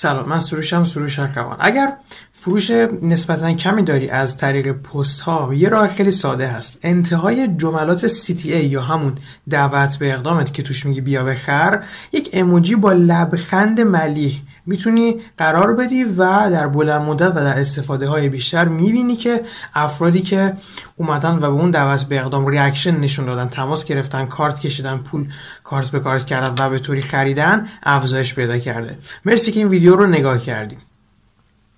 سلام من سروشم سروش اخوان اگر فروش نسبتا کمی داری از طریق پست ها یه راه خیلی ساده هست. انتهای جملات CTA یا همون دعوت به اقدامت که توش میگی بیا بخر یک اموجی با لبخند ملیح می‌تونی قرار بدی و در بلند مدت و در استفاده های بیشتر می‌بینی که افرادی که اومدن و به اون دعوت به اقدام ریاکشن نشون دادن تماس گرفتن کارت کشیدن پول کارت به کارت کردن و به طوری خریدن افزایش پیدا کرده. مرسی که این ویدیو رو نگاه کردیم